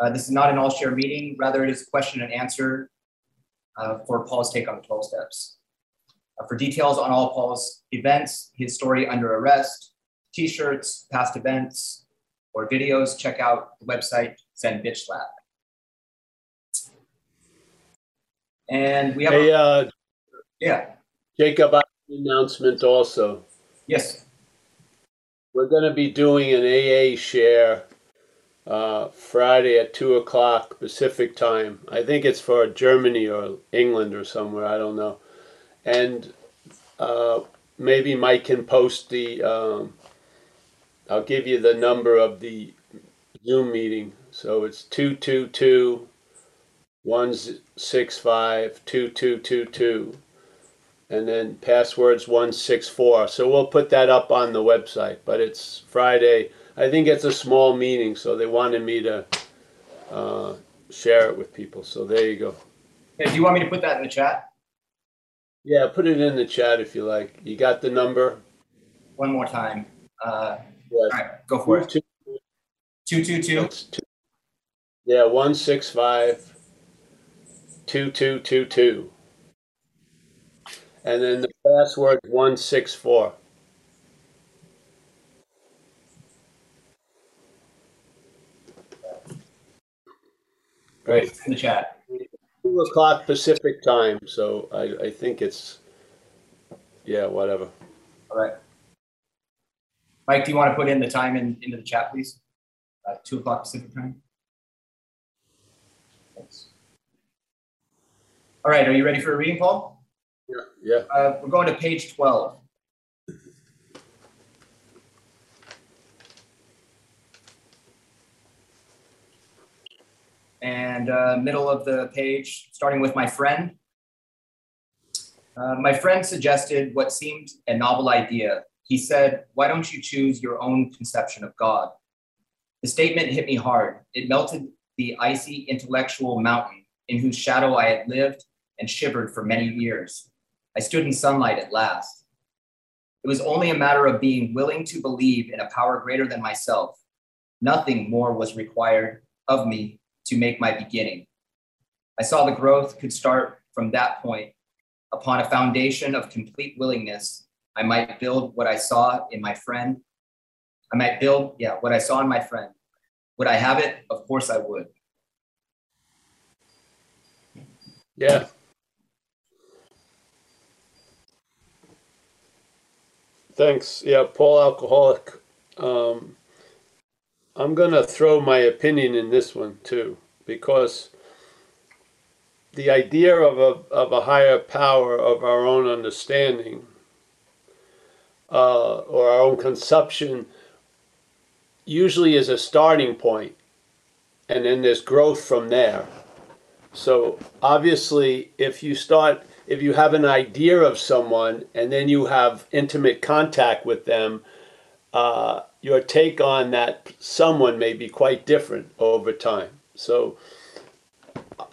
Uh, this is not an all-share meeting, rather it is a question and answer uh, for Paul's take on the 12 steps. Uh, for details on all Paul's events, his story under arrest, t-shirts, past events, or videos, check out the website Zen Bitch Slap. And we have, Hey, a, uh, yeah, Jacob, I have an announcement also. yes, We're gonna be doing an AA share, uh, Friday at two o'clock Pacific time. I think it's for Germany or England or somewhere, I don't know. And, uh, maybe Mike can post the, um, I'll give you the number of the Zoom meeting. So it's two two two one six five two two two two. And then password's one six four. So we'll put that up on the website. But it's Friday. I think it's a small meeting, so they wanted me to uh, share it with people. So there you go. Hey, do you want me to put that in the chat? Yeah, put it in the chat if you like. You got the number? One more time. Uh, Yeah. all right, go for it. Two- 222. It's two- Yeah, one six five two two two two. And then the password one six four. Great, in the chat. Two o'clock Pacific time, so I, I think it's yeah, whatever. All right. Mike, do you want to put in the time in, into the chat, please? Uh, two o'clock Pacific time. Thanks. All right, are you ready for a reading, Paul? Yeah. Yeah. Uh, we're going to page 12. And uh, middle of the page, starting with my friend. Uh, my friend suggested what seemed a novel idea. He said, Why don't you choose your own conception of God? The statement hit me hard. It melted the icy intellectual mountain in whose shadow I had lived and shivered for many years. I stood in sunlight at last. It was only a matter of being willing to believe in a power greater than myself. Nothing more was required of me to make my beginning. I saw the growth could start from that point. Upon a foundation of complete willingness, I might build what I saw in my friend. I might build, yeah, what I saw in my friend. Would I have it? Of course I would. Yeah. Thanks. Yeah, Paul Alcoholic. Um, I'm going to throw my opinion in this one too, because the idea of a, of a higher power of our own understanding uh, or our own conception usually is a starting point, and then there's growth from there. So obviously, if you start, if you have an idea of someone and then you have intimate contact with them, uh, your take on that someone may be quite different over time. So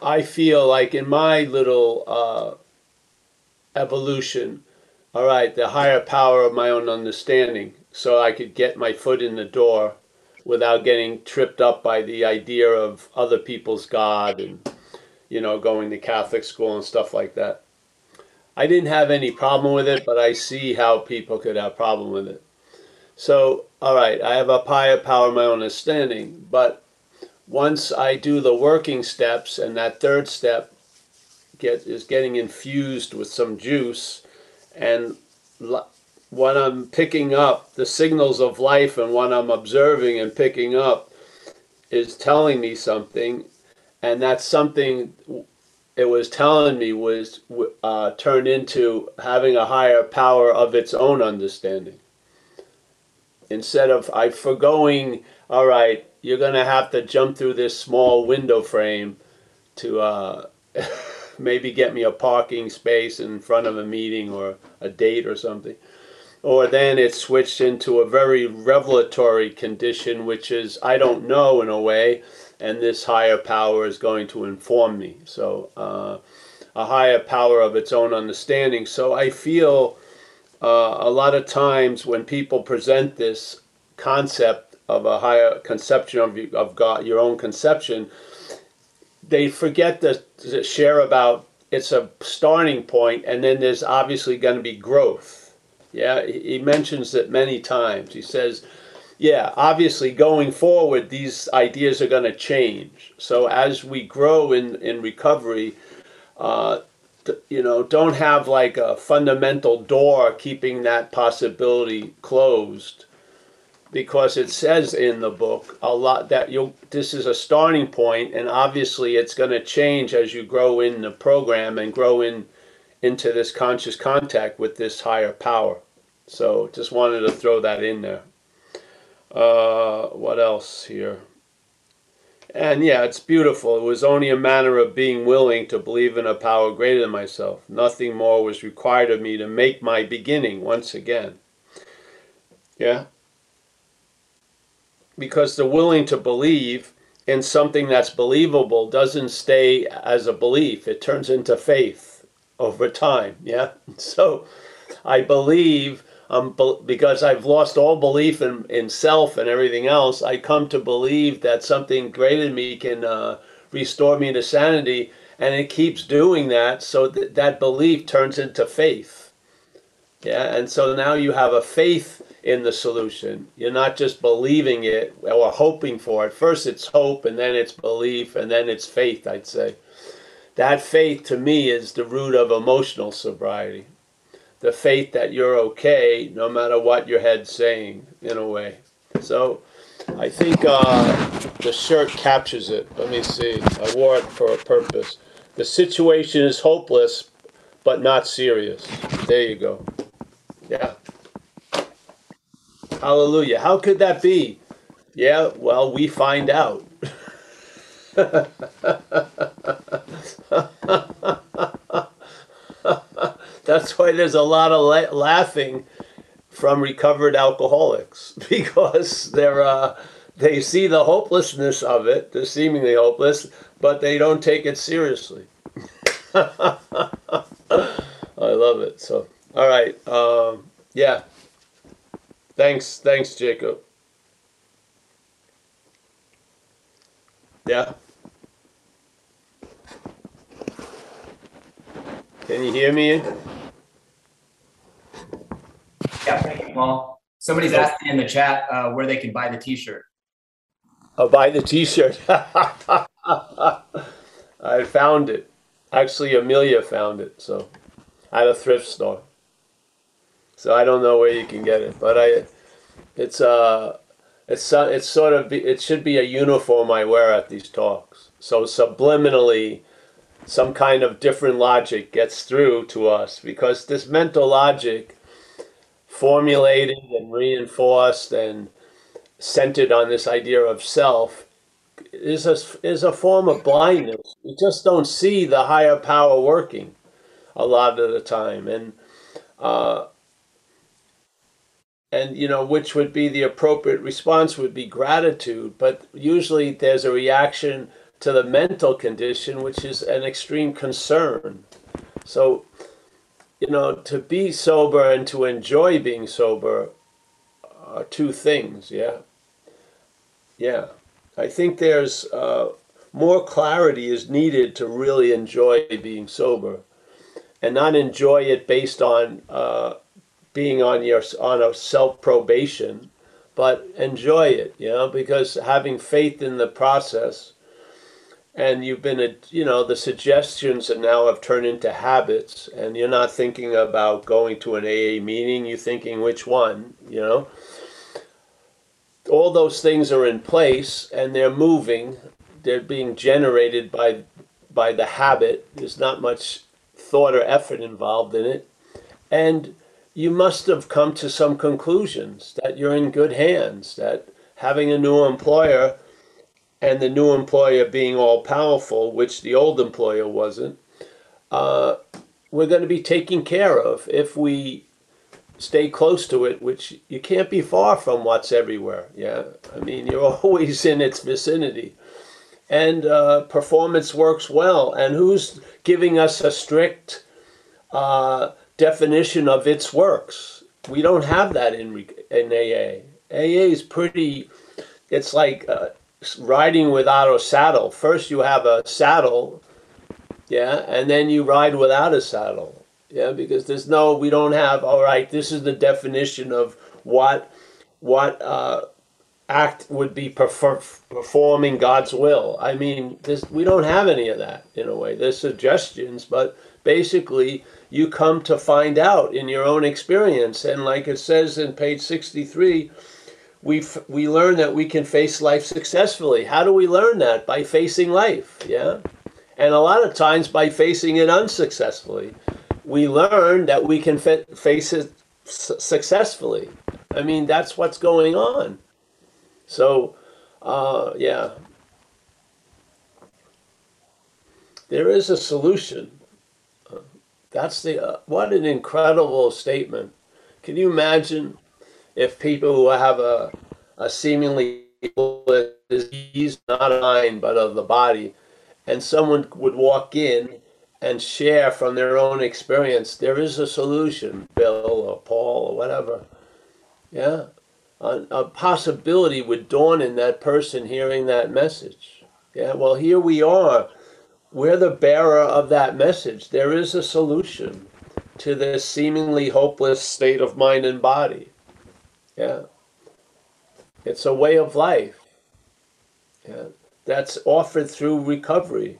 I feel like in my little uh, evolution, all right, the higher power of my own understanding, so I could get my foot in the door without getting tripped up by the idea of other people's God and you know, going to Catholic school and stuff like that. I didn't have any problem with it, but I see how people could have problem with it. So, all right, I have a higher power my own understanding, but once I do the working steps and that third step get is getting infused with some juice and when I'm picking up the signals of life and what I'm observing and picking up is telling me something and that's something it was telling me was uh, turned into having a higher power of its own understanding. Instead of I foregoing, all right, you're gonna have to jump through this small window frame to uh, maybe get me a parking space in front of a meeting or a date or something. Or then it switched into a very revelatory condition, which is I don't know in a way and this higher power is going to inform me. So, uh, a higher power of its own understanding. So, I feel uh, a lot of times when people present this concept of a higher conception of of God, your own conception, they forget to, to share about it's a starting point, and then there's obviously going to be growth. Yeah, he mentions it many times. He says, yeah, obviously going forward, these ideas are going to change. So as we grow in, in recovery, uh, you know, don't have like a fundamental door keeping that possibility closed. Because it says in the book a lot that you this is a starting point and obviously it's going to change as you grow in the program and grow in into this conscious contact with this higher power. So just wanted to throw that in there. Uh, what else here and yeah it's beautiful. It was only a matter of being willing to believe in a power greater than myself. Nothing more was required of me to make my beginning once again. Yeah? Because they're willing to believe in something that's believable doesn't stay as a belief. It turns into faith over time. Yeah? So i believe um, because i've lost all belief in, in self and everything else i come to believe that something greater than me can uh, restore me to sanity and it keeps doing that so that that belief turns into faith yeah and so now you have a faith in the solution. You're not just believing it or hoping for it. First, it's hope, and then it's belief, and then it's faith, I'd say. That faith to me is the root of emotional sobriety. The faith that you're okay no matter what your head's saying, in a way. So I think uh, the shirt captures it. Let me see. I wore it for a purpose. The situation is hopeless, but not serious. There you go. Yeah. Hallelujah. How could that be? Yeah, well, we find out. That's why there's a lot of la- laughing from recovered alcoholics because they're uh, they see the hopelessness of it, they're seemingly hopeless, but they don't take it seriously. I love it. So, all right, um, yeah. Thanks, thanks, Jacob. Yeah. Can you hear me? Yeah, well, somebody's asking in the chat uh, where they can buy the T-shirt. I'll buy the T-shirt. I found it. Actually, Amelia found it, so at a thrift store. So I don't know where you can get it, but I, it's uh, it's uh, it's sort of it should be a uniform I wear at these talks. So subliminally, some kind of different logic gets through to us because this mental logic, formulated and reinforced and centered on this idea of self, is a is a form of blindness. We just don't see the higher power working a lot of the time, and. Uh, and you know which would be the appropriate response would be gratitude but usually there's a reaction to the mental condition which is an extreme concern. So you know to be sober and to enjoy being sober are two things yeah? Yeah. I think there's uh, more clarity is needed to really enjoy being sober and not enjoy it based on uh, being on your on a self probation, but enjoy it, you know, because having faith in the process, and you've been, you know, the suggestions that now have turned into habits, and you're not thinking about going to an AA meeting, you're thinking which one, you know. All those things are in place and they're moving. They're being generated by by the habit. There's not much thought or effort involved in it. And you must have come to some conclusions that you're in good hands, that having a new employer and the new employer being all powerful, which the old employer wasn't, uh, we're going to be taken care of if we stay close to it, which you can't be far from what's everywhere. Yeah, I mean, you're always in its vicinity. And uh, performance works well. And who's giving us a strict uh, definition of its works. We don't have that in in AA. AA is pretty it's like uh, riding without a saddle. First, you have a saddle, yeah, and then you ride without a saddle, yeah, because there's no, we don't have. All right, this is the definition of what what uh, act would be prefer- performing God's will. I mean, this, we don't have any of that in a way. There's suggestions, but basically, you come to find out in your own experience. And like it says in page 63, we we learn that we can face life successfully. How do we learn that? By facing life, yeah. And a lot of times by facing it unsuccessfully. We learn that we can fa- face it successfully. I mean, that's what's going on. So, uh, yeah, there is a solution. That's the uh, what an incredible statement. Can you imagine if people who have a, a seemingly disease, not of mind, but of the body, and someone would walk in and share from their own experience, there is a solution, Bill or Paul or whatever. Yeah. A, a possibility would dawn in that person hearing that message. Yeah, well, here we are. We're the bearer of that message. There is a solution to this seemingly hopeless state of mind and body. Yeah. It's a way of life. Yeah. That's offered through recovery.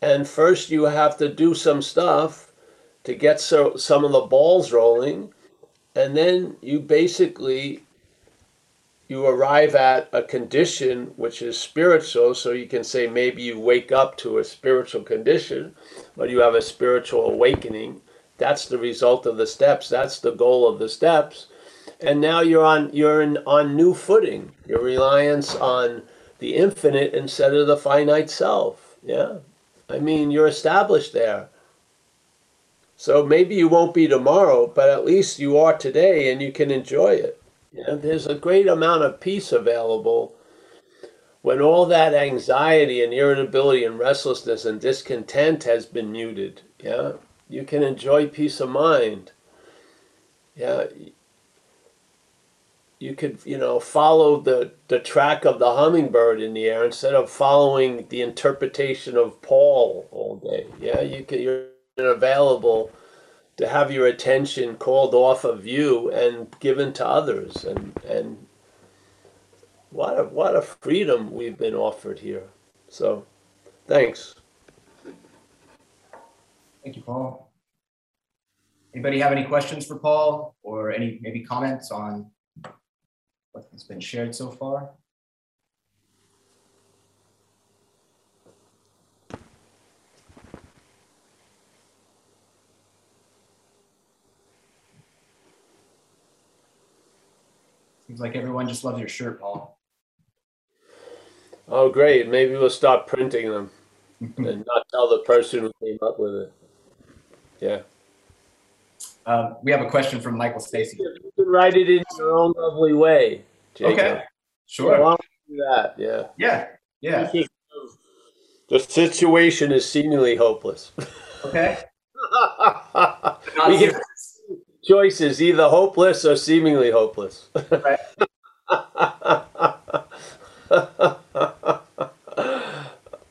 And first you have to do some stuff to get so, some of the balls rolling. And then you basically you arrive at a condition which is spiritual so you can say maybe you wake up to a spiritual condition but you have a spiritual awakening that's the result of the steps that's the goal of the steps and now you're on you're in, on new footing. Your reliance on the infinite instead of the finite self. Yeah. I mean you're established there. So maybe you won't be tomorrow but at least you are today and you can enjoy it. Yeah. There's a great amount of peace available when all that anxiety and irritability and restlessness and discontent has been muted. Yeah. You can enjoy peace of mind. Yeah you could you know follow the the track of the hummingbird in the air instead of following the interpretation of Paul all day. Yeah, you can you're available to have your attention called off of you and given to others and and what a what a freedom we've been offered here. So thanks. Thank you, Paul. Anybody have any questions for Paul or any maybe comments on what has been shared so far? Seems like everyone just loves your shirt, Paul. Oh, great. Maybe we'll stop printing them and not tell the person who came up with it. Yeah. Um, we have a question from Michael Stacy. You can write it in your own lovely way. Jacob. Okay, sure. Why don't we do that? Yeah. Yeah, yeah. The situation is seemingly hopeless. Okay. we get choices, either hopeless or seemingly hopeless. Right.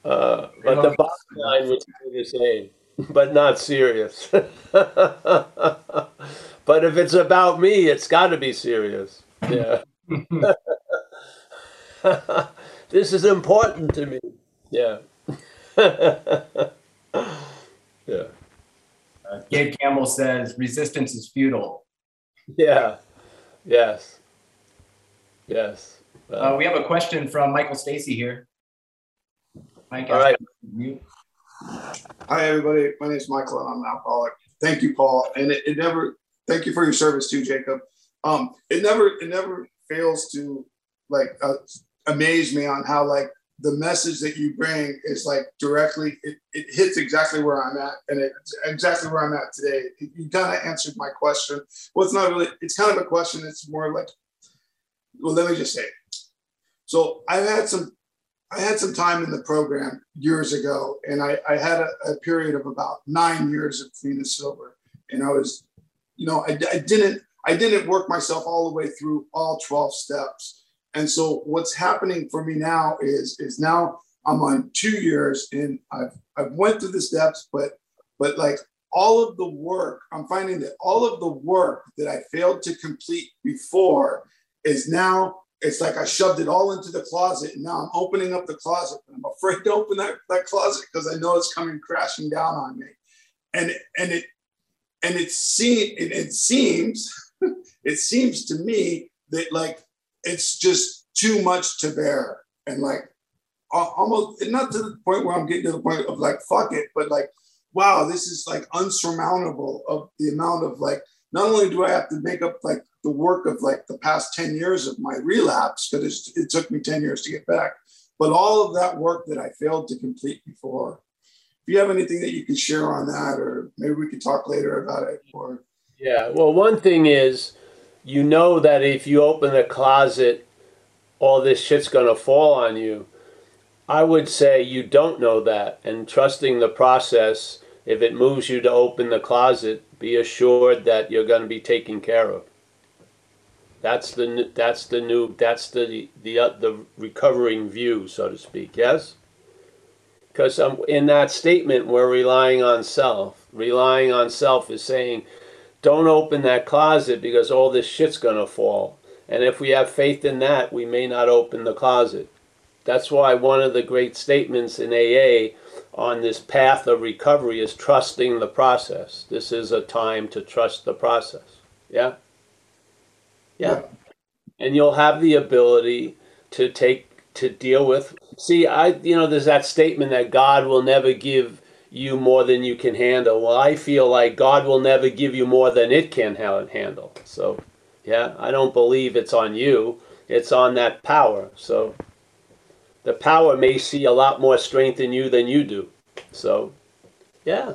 Uh, but the bottom line would stay the same, but not serious. But if it's about me, it's got to be serious. Yeah. this is important to me. Yeah. yeah. Uh, Gabe Campbell says resistance is futile. Yeah. Yes. Yes. Uh, we have a question from Michael Stacy here. Mike, All right. you- Hi, everybody. My name is Michael, and I'm an alcoholic. Thank you, Paul. And it, it never. Thank you for your service too, Jacob. Um, it never. It never fails to like uh, amaze me on how like the message that you bring is like directly. It, it hits exactly where I'm at, and it's exactly where I'm at today. You kind of answered my question. Well, it's not really. It's kind of a question. It's more like. Well, let me just say. So I've had some I had some time in the program years ago, and I, I had a, a, period of about nine years of clean and silver And I was, you know, I, I, didn't I didn't work myself all the way through all 12 steps. And so what's happening for me now is is now I'm on two years and I've I've went through the steps, but but like all of the work, I'm finding that all of the work that I failed to complete before is now it's like I shoved it all into the closet and now I'm opening up the closet and I'm afraid to open that, that closet because I know it's coming crashing down on me. And and it and it seems it, it seems it seems to me that like it's just too much to bear and like almost not to the point where I'm getting to the point of like fuck it, but like wow, this is like unsurmountable of the amount of like not only do I have to make up like the work of like the past 10 years of my relapse, because it took me 10 years to get back, but all of that work that I failed to complete before. You have anything that you can share on that, or maybe we could talk later about it. Or yeah, well, one thing is, you know that if you open the closet, all this shit's gonna fall on you. I would say you don't know that, and trusting the process. If it moves you to open the closet, be assured that you're going to be taken care of. That's the that's the new that's the the uh, the recovering view, so to speak. Yes, because um, in that statement we're relying on self. Relying on self is saying, don't open that closet because all this shit's gonna fall. And if we have faith in that, we may not open the closet. That's why one of the great statements in AA on this path of recovery is trusting the process. This is a time to trust the process. Yeah? Yeah. And you'll have the ability to take to deal with see I you know there's that statement that God will never give you more than you can handle. Well, I feel like God will never give you more than it can handle. So, yeah, I don't believe it's on you. It's on that power. So, the power may see a lot more strength in you than you do. So, yeah.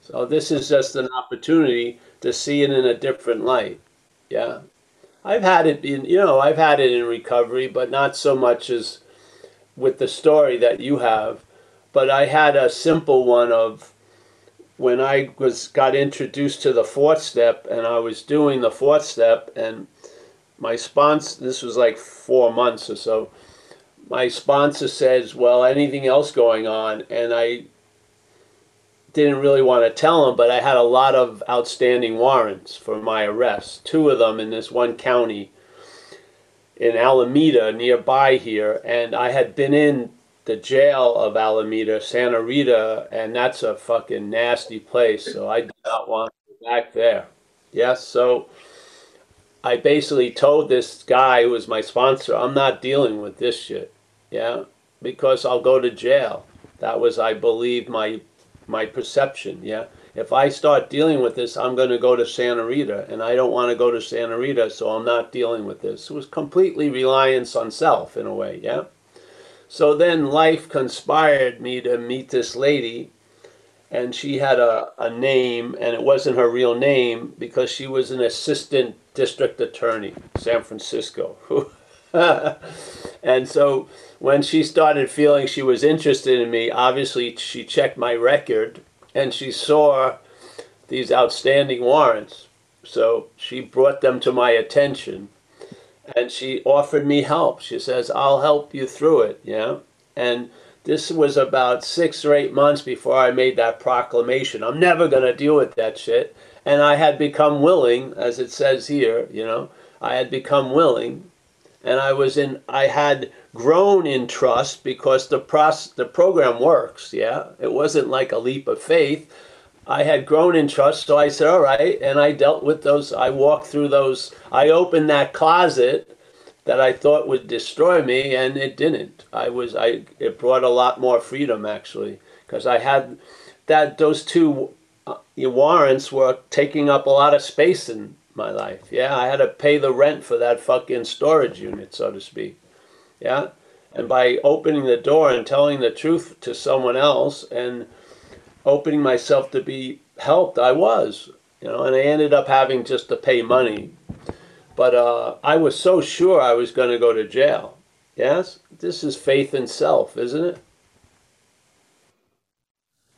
So this is just an opportunity to see it in a different light. Yeah. I've had it in, you know, I've had it in recovery, but not so much as with the story that you have. But I had a simple one of when I was got introduced to the fourth step and I was doing the fourth step and my sponsor this was like four months or so my sponsor says, Well, anything else going on? And I didn't really want to tell him, but I had a lot of outstanding warrants for my arrest, two of them in this one county in Alameda, nearby here. And I had been in the jail of Alameda, Santa Rita, and that's a fucking nasty place. So I did not want to go back there. Yes, so I basically told this guy who was my sponsor, I'm not dealing with this shit yeah, because I'll go to jail. That was, I believe, my my perception. Yeah, if I start dealing with this, I'm going to go to Santa Rita, and I don't want to go to Santa Rita, so I'm not dealing with this. It was completely reliance on self in a way. Yeah. So then life conspired me to meet this lady, and she had a, a name, and it wasn't her real name because she was an assistant district attorney, San Francisco. and so when she started feeling she was interested in me, obviously she checked my record and she saw these outstanding warrants. So she brought them to my attention and she offered me help. She says, I'll help you through it, yeah? And this was about six or eight months before I made that proclamation. I'm never going to deal with that shit. And I had become willing, as it says here, you know, I had become willing and I was in I had grown in trust because the process the program works yeah? It wasn't like a leap of faith. I had grown in trust so I said all right and I dealt with those I walked through those I opened that closet that I thought would destroy me and it didn't. I was I it brought a lot more freedom actually because I had that those two uh, warrants were taking up a lot of space in my life. Yeah, I had to pay the rent for that fucking storage unit, so to speak. Yeah, and by opening the door and telling the truth to someone else and opening myself to be helped, I was, you know, and I ended up having just to pay money. But uh, I was so sure I was going to go to jail. Yes, this is faith in self, isn't it?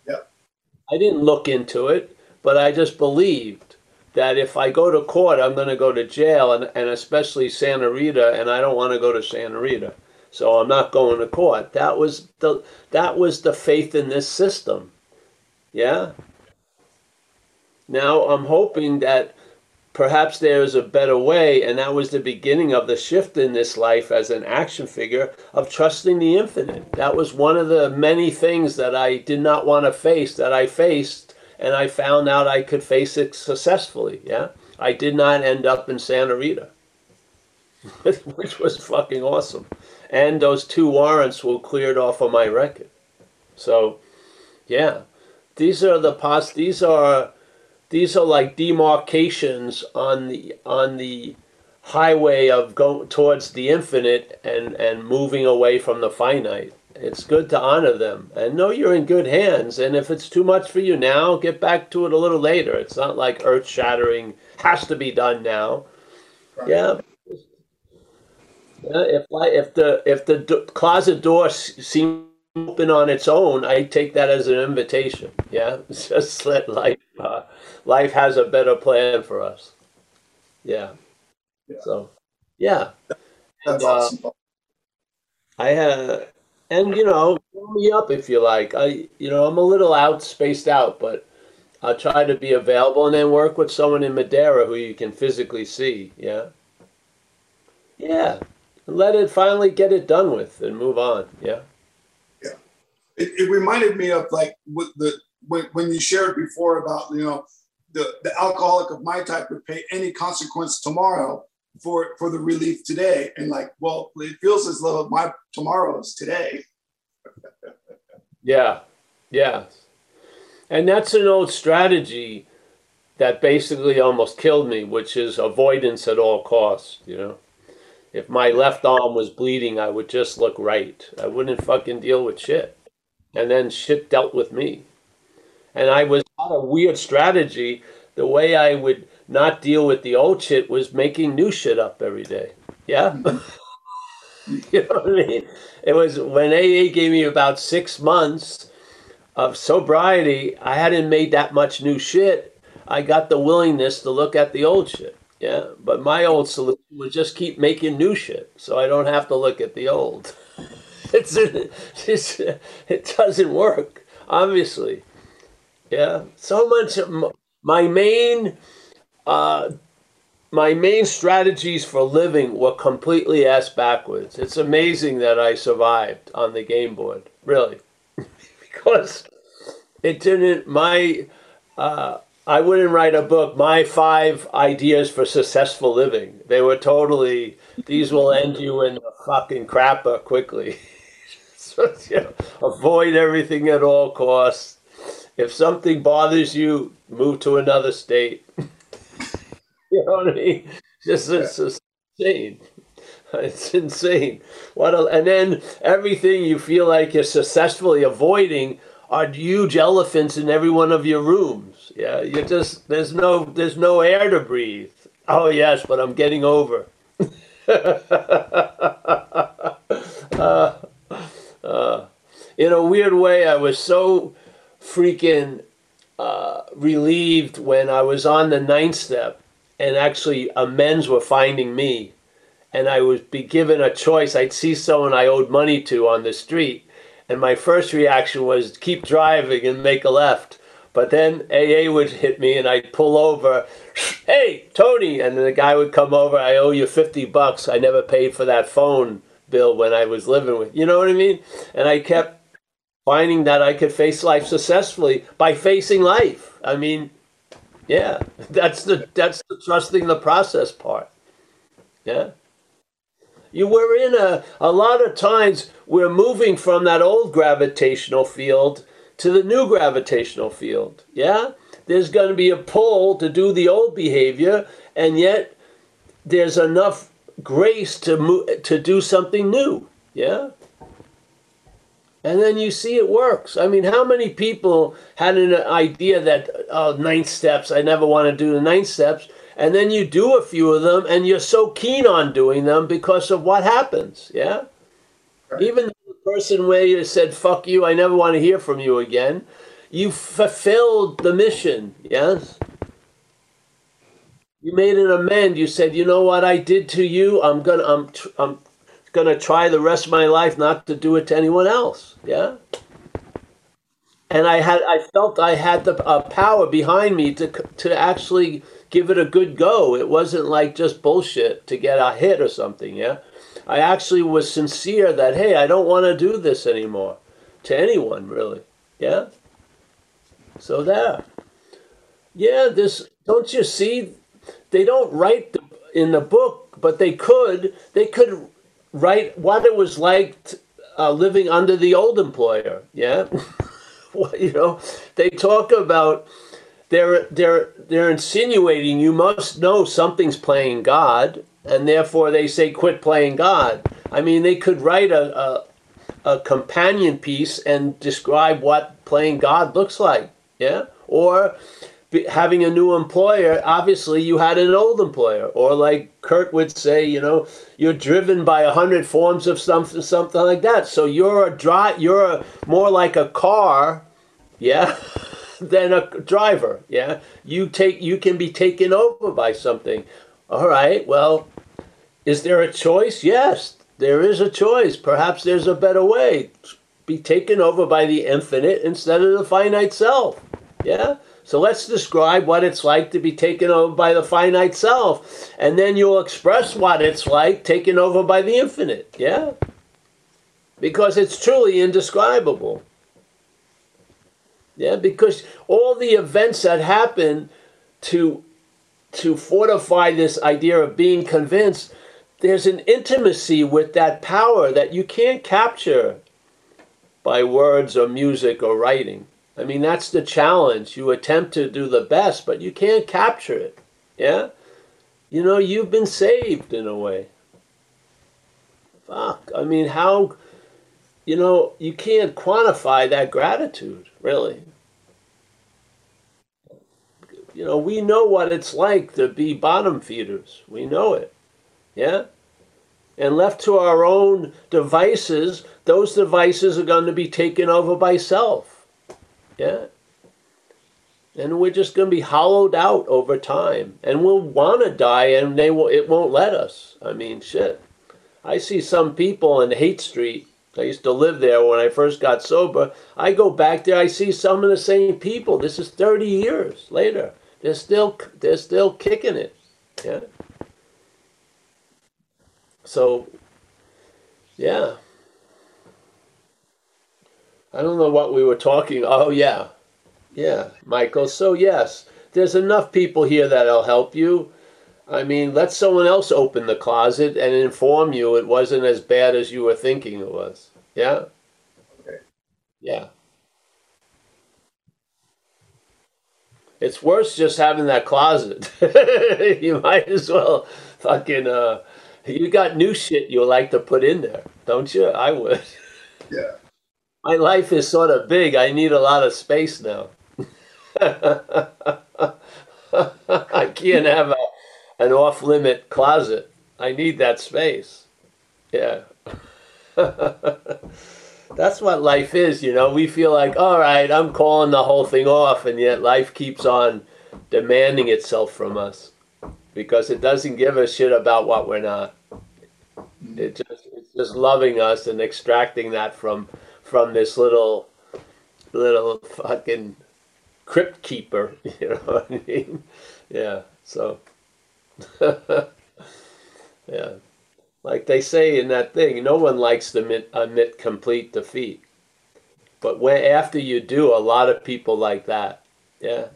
Yep. I didn't look into it, but I just believed that if I go to court, I'm going to go to jail, and, and especially Santa Rita, and I don't want to go to Santa Rita, so I'm not going to court. That was the that was the faith in this system, yeah. Now I'm hoping that perhaps there is a better way, and that was the beginning of the shift in this life as an action figure of trusting the infinite. That was one of the many things that I did not want to face that I faced, and I found out I could face it successfully. Yeah, I did not end up in Santa Rita, which was fucking awesome, and those two warrants were cleared off of my record. So, yeah, these are the pos. These are these are like demarcations on the on the highway of going towards the infinite and and moving away from the finite it's good to honor them and know you're in good hands and if it's too much for you now get back to it a little later it's not like earth shattering has to be done now right. yeah yeah, if I, if the if the do- closet door seems open on its own, I take that as an invitation. Yeah, just let life uh, life has a better plan for us. Yeah. yeah. So, yeah. And, uh, I had, and you know, call me up if you like. I, you know, I'm a little out, spaced out, but I'll try to be available and then work with someone in Madeira who you can physically see. Yeah. Yeah. Let it finally get it done with and move on. Yeah. Yeah. It, it reminded me of like what the when, when you shared before about you know the, the alcoholic of my type would pay any consequence tomorrow for for the relief today. And like well it feels as though my tomorrow is today. Yeah yeah. And that's an old strategy that basically almost killed me which is avoidance at all costs you know? If my left arm was bleeding i would just look right. I wouldn't fucking deal with shit. And then shit dealt with me. And I was on a weird strategy. The way I would not deal with the old shit was making new shit up every day. Yeah. Hmm. you know what I mean? It was when AA gave me about six months of sobriety, I hadn't made that much new shit. I got the willingness to look at the old shit. Yeah. But my old solution was just keep making new shit so I don't have to look at the old. it's, it's, it doesn't work, obviously. Yeah, so much. My main, uh, my main strategies for living were completely ass backwards. It's amazing that I survived on the game board, really, because it didn't. My, uh, I wouldn't write a book. My five ideas for successful living. They were totally. These will end you in a fucking crapper quickly. so, you know, avoid everything at all costs if something bothers you, move to another state. you know what I mean? Just it's, it's insane. It's insane. What a, and then everything you feel like you're successfully avoiding are huge elephants in every one of your rooms. Yeah, you just there's no there's no air to breathe. Oh yes, but I'm getting over. uh, uh, in a weird way, I was so freaking uh, relieved when I was on the ninth step and actually amends were finding me. And I would be given a choice. I'd see someone I owed money to on the street. And my first reaction was keep driving and make a left. But then AA would hit me and I'd pull over. Hey, Tony. And the guy would come over. I owe you 50 bucks. I never paid for that phone bill when I was living with you. know what I mean? And I kept finding that I could face life successfully by facing life. I mean, yeah, that's the that's the trusting the process part. Yeah. You were in a a lot of times we're moving from that old gravitational field to the new gravitational field. Yeah? There's going to be a pull to do the old behavior and yet there's enough grace to move, to do something new. Yeah? And then you see it works. I mean, how many people had an idea that oh, ninth steps? I never want to do the ninth steps, and then you do a few of them, and you're so keen on doing them because of what happens. Yeah, right. even the person where you said "fuck you," I never want to hear from you again. You fulfilled the mission. Yes. You made an amend. You said, "You know what I did to you? I'm gonna I'm I'm gonna try the rest of my life not to do it to anyone else." Yeah. And I had I felt I had the uh, power behind me to to actually give it a good go. It wasn't like just bullshit to get a hit or something. Yeah. I actually was sincere that hey, I don't want to do this anymore to anyone really. Yeah. So there. Yeah, this don't you see? They don't write the, in the book, but they could. They could write what it was like to, uh, living under the old employer. Yeah, you know, they talk about they're they're they're insinuating you must know something's playing God, and therefore they say quit playing God. I mean, they could write a, a a companion piece and describe what playing God looks like. Yeah, or having a new employer, obviously you had an old employer. Or like Kurt would say, you know, you're driven by a hundred forms of something, something like that. So you're a dri- you're a, more like a car, yeah, than a driver. Yeah, you take you can be taken over by something. All right, well, is there a choice? Yes, there is a choice. Perhaps there's a better way. Be taken over by the infinite instead of the finite self. Yeah. So let's describe what it's like to be taken over by the finite self. And then you'll express what it's like taken over by the infinite. Yeah? Because it's truly indescribable. Yeah, because all the events that happen to to fortify this idea of being convinced, there's an intimacy with that power that you can't capture by words or music or writing. I mean, that's the challenge. You attempt to do the best, but you can't capture it. Yeah? You know, you've been saved in a way. Fuck. I mean, how, you know, you can't quantify that gratitude, really. You know, we know what it's like to be bottom feeders. We know it. Yeah? And left to our own devices, those devices are going to be taken over by self. Yeah. And we're just going to be hollowed out over time. And we'll want to die and they will, it won't let us. I mean, shit. I see some people in Haight Street. I used to live there when I first got sober. I go back there, I see some of the same people. This is 30 years later. They're still they're still kicking it. Yeah. So yeah. I don't know what we were talking. Oh yeah, yeah, Michael. So yes, there's enough people here that'll help you. I mean, let someone else open the closet and inform you it wasn't as bad as you were thinking it was. Yeah. Okay. Yeah. It's worse just having that closet. you might as well fucking uh you got new shit you like to put in there, don't you? I would. Yeah my life is sort of big. I need a lot of space now. I can't have a, an off limit closet. I need that space. Yeah. That's what life is, you know. We feel like, all right, I'm calling the whole thing off, and yet life keeps on demanding itself from us because it doesn't give a shit about what we're not. It just it's just loving us and extracting that from from this little little fucking crypt keeper. You know what I mean? Yeah. So. yeah. Like they say in that thing, no one likes to admit, complete defeat. But when after you do, a lot of people like that. Yeah.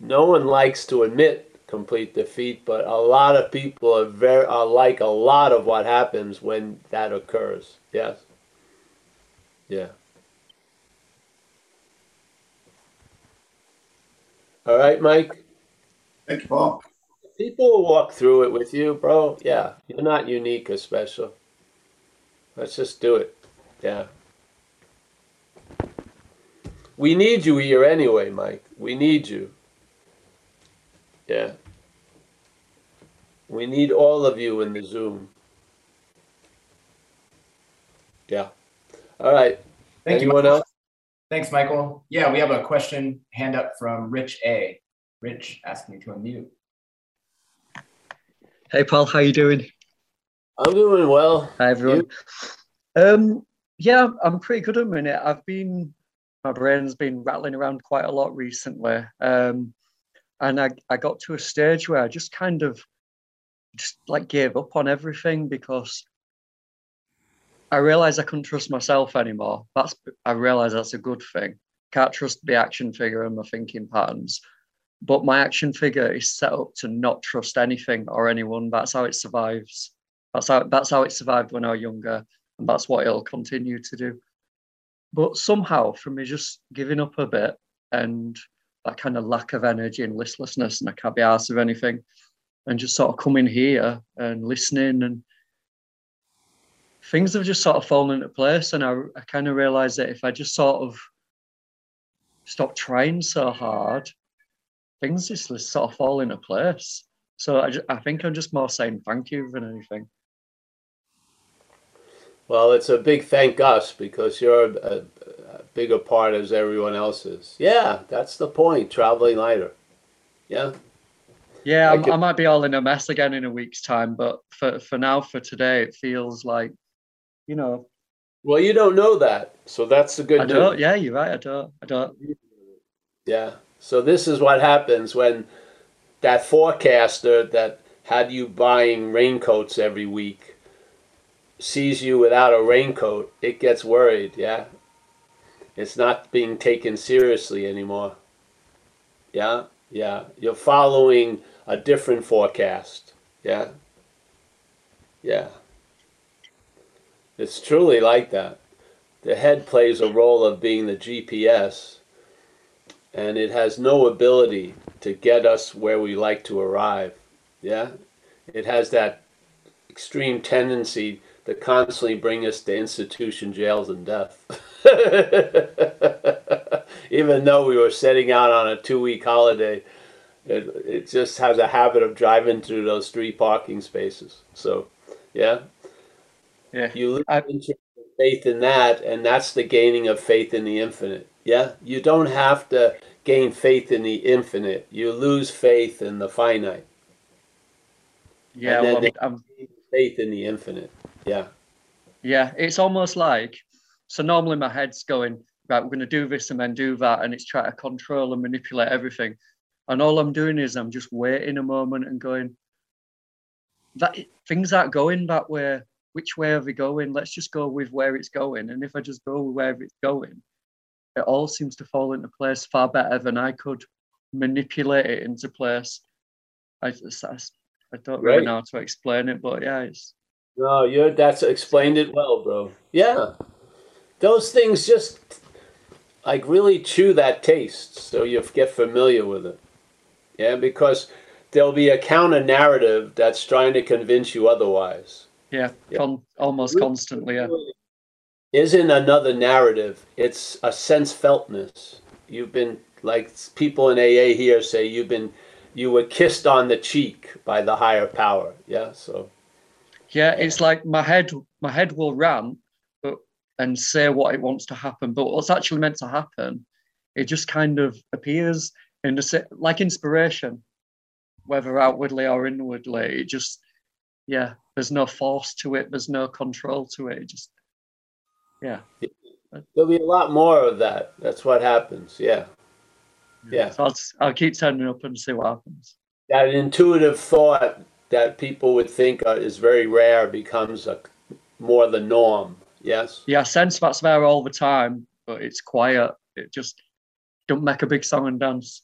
No one likes to admit complete defeat, but a lot of people are very are like a lot of what happens when that occurs. Yes. Yeah. All right, Mike. Thank you, Paul. People will walk through it with you, bro. Yeah, you're not unique or special. Let's just do it. Yeah. We need you here anyway, Mike. We need you. Yeah. We need all of you in the Zoom. Yeah. All right. Thank Anyone you. else? Thanks, Michael. Yeah, we have a question hand up from Rich A. Rich asking me to unmute. Hey, Paul, how you doing? I'm doing well. Hi, everyone. Um, yeah, I'm pretty good at the minute. I've been, my brain's been rattling around quite a lot recently. Um, and I, I got to a stage where I just kind of just like gave up on everything because I realized I couldn't trust myself anymore. That's I realized that's a good thing. Can't trust the action figure and my thinking patterns. But my action figure is set up to not trust anything or anyone. That's how it survives. That's how that's how it survived when I was younger, and that's what it'll continue to do. But somehow, from me just giving up a bit and that kind of lack of energy and listlessness, and I can't be asked of anything, and just sort of coming here and listening, and things have just sort of fallen into place. And I, I kind of realized that if I just sort of stop trying so hard, things just sort of fall into place. So I, just, I think I'm just more saying thank you than anything. Well, it's a big thank us because you're a, a, a, bigger part as everyone else is. Yeah, that's the point. Traveling lighter. Yeah. Yeah, I, I, might be all in a mess again in a week's time, but for for now, for today, it feels like, you know. Well, you don't know that, so that's the good I news. don't. Yeah, you're right. I don't. I don't. Yeah. So this is what happens when that forecaster that had you buying raincoats every week sees you without a raincoat, it gets worried, yeah? It's not being taken seriously anymore. Yeah? Yeah. You're following a different forecast. Yeah? Yeah. It's truly like that. The head plays a role of being the GPS, and it has no ability to get us where we like to arrive. Yeah? It has that extreme tendency to constantly bring us to institution jails and death. Even though we were setting out on a two week holiday, it, it just has a habit of driving through those three parking spaces. So, yeah. Yeah. You lose I, faith in that, and that's the gaining of faith in the infinite. Yeah. You don't have to gain faith in the infinite, you lose faith in the finite. Yeah. Well, I'm, faith in the infinite. Yeah. Yeah, it's almost like so normally my head's going, right, we're gonna do this and then do that, and it's trying to control and manipulate everything. And all I'm doing is I'm just waiting a moment and going, that things aren't going that way. Which way are we going? Let's just go with where it's going. And if I just go with where it's going, it all seems to fall into place far better than I could manipulate it into place. I just, I, I don't really right. know how to explain it, but yeah, it's no, you're that's explained it well, bro. Yeah. Those things just like really chew that taste so you get familiar with it. Yeah, because there'll be a counter narrative that's trying to convince you otherwise. Yeah, yeah. Con- almost constantly. Yeah. Isn't another narrative, it's a sense feltness. You've been like people in AA here say you've been you were kissed on the cheek by the higher power. Yeah, so yeah, it's like my head, my head will run, but and say what it wants to happen, but what's actually meant to happen, it just kind of appears in the like inspiration, whether outwardly or inwardly. It just, yeah, there's no force to it. There's no control to it. it just, yeah. There'll be a lot more of that. That's what happens. Yeah. Yeah. So I'll, I'll keep turning up and see what happens. That intuitive thought that people would think is very rare becomes a, more the norm. Yes. Yeah, I sense that's there all the time, but it's quiet. It just don't make a big song and dance.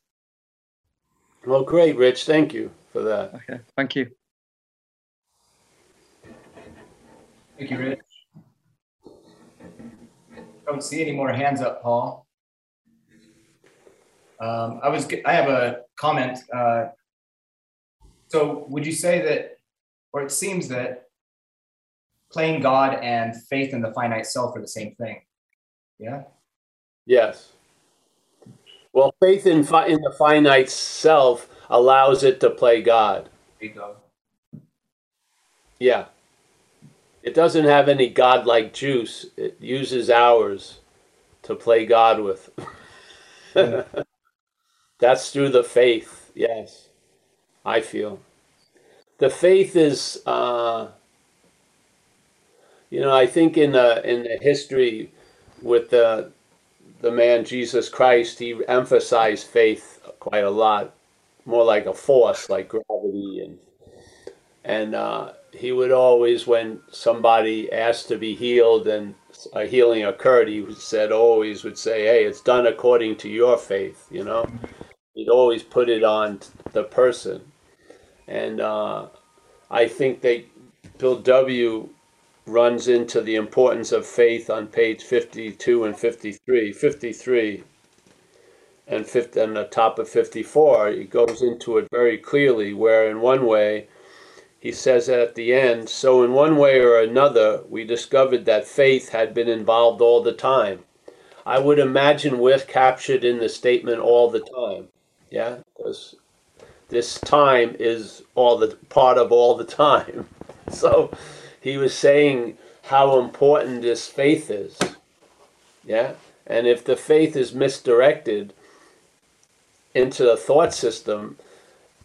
Well, great, Rich. Thank you for that. Okay, thank you. Thank you, Rich. Don't see any more hands up, Paul. Um, I was. I have a comment. Uh, so would you say that, or it seems that playing God and faith in the finite self are the same thing? Yeah. Yes. Well, faith in fi- in the finite self allows it to play God. Ego. Yeah. It doesn't have any godlike juice. It uses ours to play God with. Yeah. That's through the faith. Yes. I feel. the faith is, uh, you know, I think in the in the history with the the man Jesus Christ, he emphasized faith quite a lot, more like a force, like gravity, and and uh, he would always, when somebody asked to be healed and a healing occurred, he would said always would say, "Hey, it's done according to your faith," you know. He'd always put it on the person, and uh, I think that Bill W runs into the importance of faith on page 52 and 53. 53 and 50, on the top of 54, he goes into it very clearly, where in one way, he says that at the end, so in one way or another, we discovered that faith had been involved all the time. I would imagine we're captured in the statement all the time. Yeah, because this time is all the part of all the time. So he was saying how important this faith is. Yeah? And if the faith is misdirected into the thought system,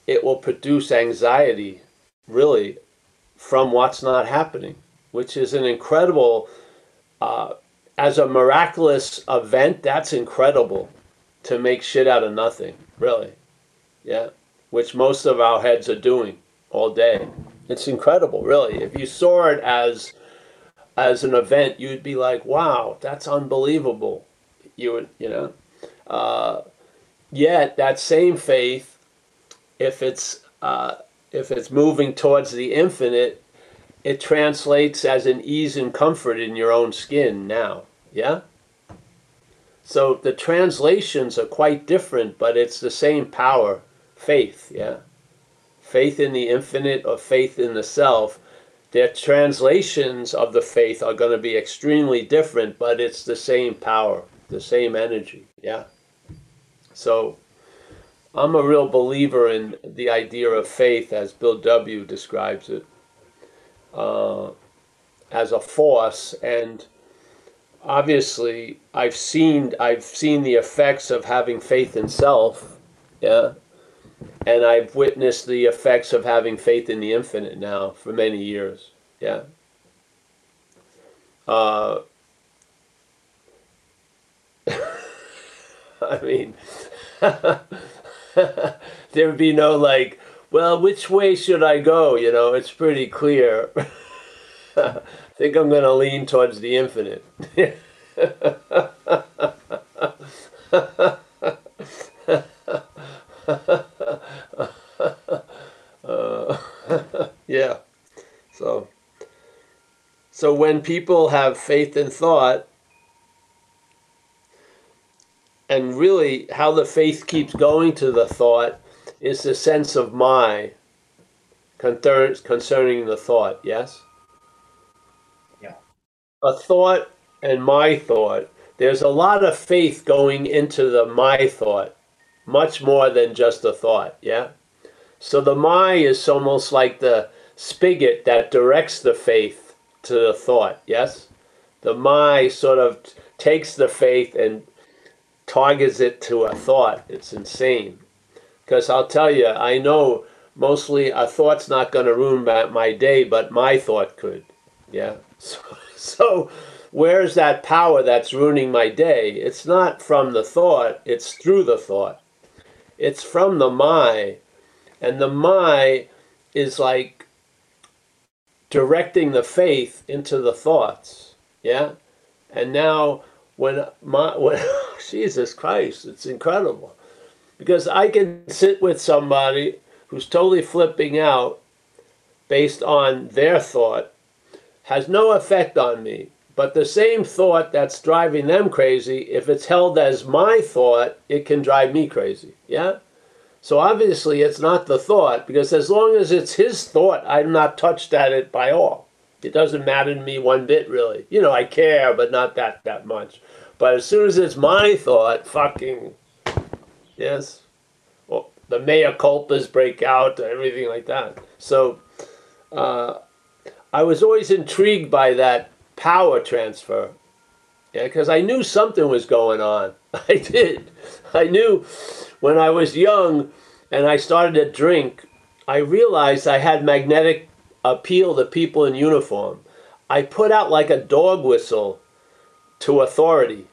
it will produce anxiety, really, from what's not happening, which is an incredible, uh, as a miraculous event, that's incredible to make shit out of nothing, really. Yeah? Which most of our heads are doing all day. It's incredible, really. If you saw it as as an event, you'd be like, "Wow, that's unbelievable." You would, you know. Uh, yet that same faith, if it's uh, if it's moving towards the infinite, it translates as an ease and comfort in your own skin now. Yeah. So the translations are quite different, but it's the same power, faith. Yeah faith in the infinite or faith in the self, their translations of the faith are going to be extremely different, but it's the same power, the same energy. Yeah. So I'm a real believer in the idea of faith as Bill W. describes it uh, as a force. And obviously, I've seen I've seen the effects of having faith in self. Yeah and I've witnessed the effects of having faith in the infinite now for many years. Yeah. Uh, I mean, there would be no like, well, which way should I go? You know, it's pretty clear. I think I'm going to lean towards the infinite. uh, yeah. So, so when people have faith in thought, and really how the faith keeps going to the thought is the sense of my concerning the thought. Yes. Yeah. A thought and my thought. There's a lot of faith going into the my thought much more than just a thought, yeah? So the my is almost like the spigot that directs the faith to the thought, yes? The my sort of takes the faith and targets it to a thought. It's insane. Because I'll tell you, I know mostly a thought's not going to ruin my day, but my thought could. Yeah. So, so where's that power that's ruining my day? It's not from the thought, it's through the thought. It's from the my, and the my is like directing the faith into the thoughts. Yeah, and now when my when Jesus Christ, it's incredible because I can sit with somebody who's totally flipping out based on their thought has no effect on me but the same thought that's driving them crazy, if it's held as my thought, it can drive me crazy. Yeah? So obviously it's not the thought, because as long as it's his thought, I'm not touched at it by all. It doesn't matter to me one bit, really. You know, I care, but not that that much. But as soon as it's my thought, fucking, yes, well, the mea culpas break out, everything like that. So uh, I was always intrigued by that power transfer. Yeah, because I knew something was going on. I did. I knew when I was young and I started to drink, I realized I had magnetic appeal to people in uniform. I put out like a dog whistle to authority.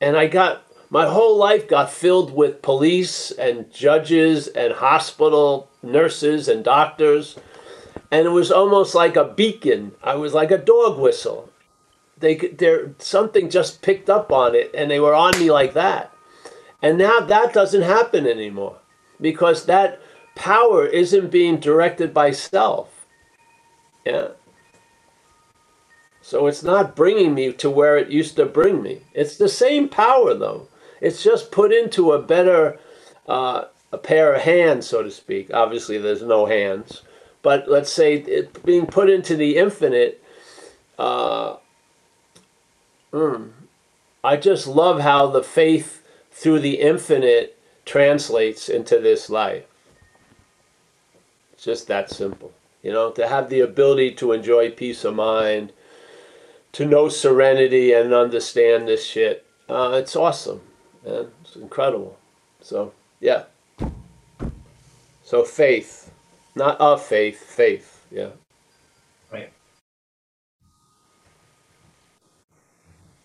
And I got my whole life got filled with police and judges and hospital nurses and doctors. And it was almost like a beacon. I was like a dog whistle. They there something just picked up on it and they were on me like that. And now that doesn't happen anymore because that power isn't being directed by self. Yeah. So it's not bringing me to where it used to bring me. It's the same power, though. It's just put into a better, uh, a pair of hands, so to speak. Obviously, there's no hands, but let's say it being put into the infinite. Uh, mm, I just love how the faith through the infinite translates into this life. It's just that simple. You know, to have the ability to enjoy peace of mind, to know serenity and understand this shit. Uh, it's awesome, man. It's incredible. So, yeah. So, faith, not of faith, faith, yeah. Right.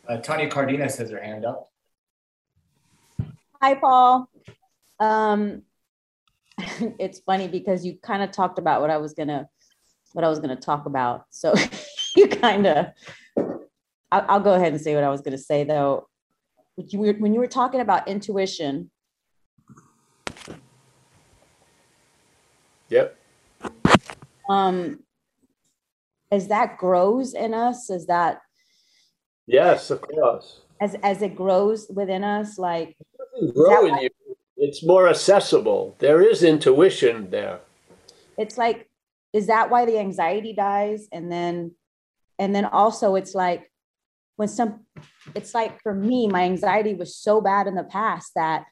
Uh, Tanya Cardenas has her hand up. Hi, Paul. Um, it's funny because you kind of talked about what I was gonna what I was gonna talk about. So you kind of I'll, I'll, go ahead and say what I was gonna say though. When you were, when you were talking about intuition. Yep. Um, as that grows in us, as that. Yes, of course. As as it grows within us, like. Grow in you it's more accessible. There is intuition there. It's like, is that why the anxiety dies? And then, and then also it's like when some, it's like for me, my anxiety was so bad in the past that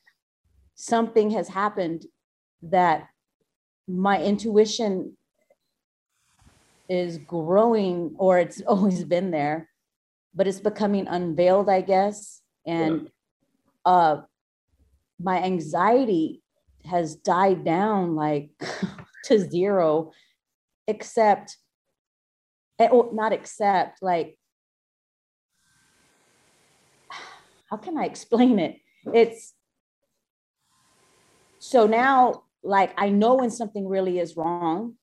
something has happened that my intuition is growing or it's always been there but it's becoming unveiled i guess and yeah. uh my anxiety has died down like to zero except eh, oh, not accept like how can i explain it it's so now like i know when something really is wrong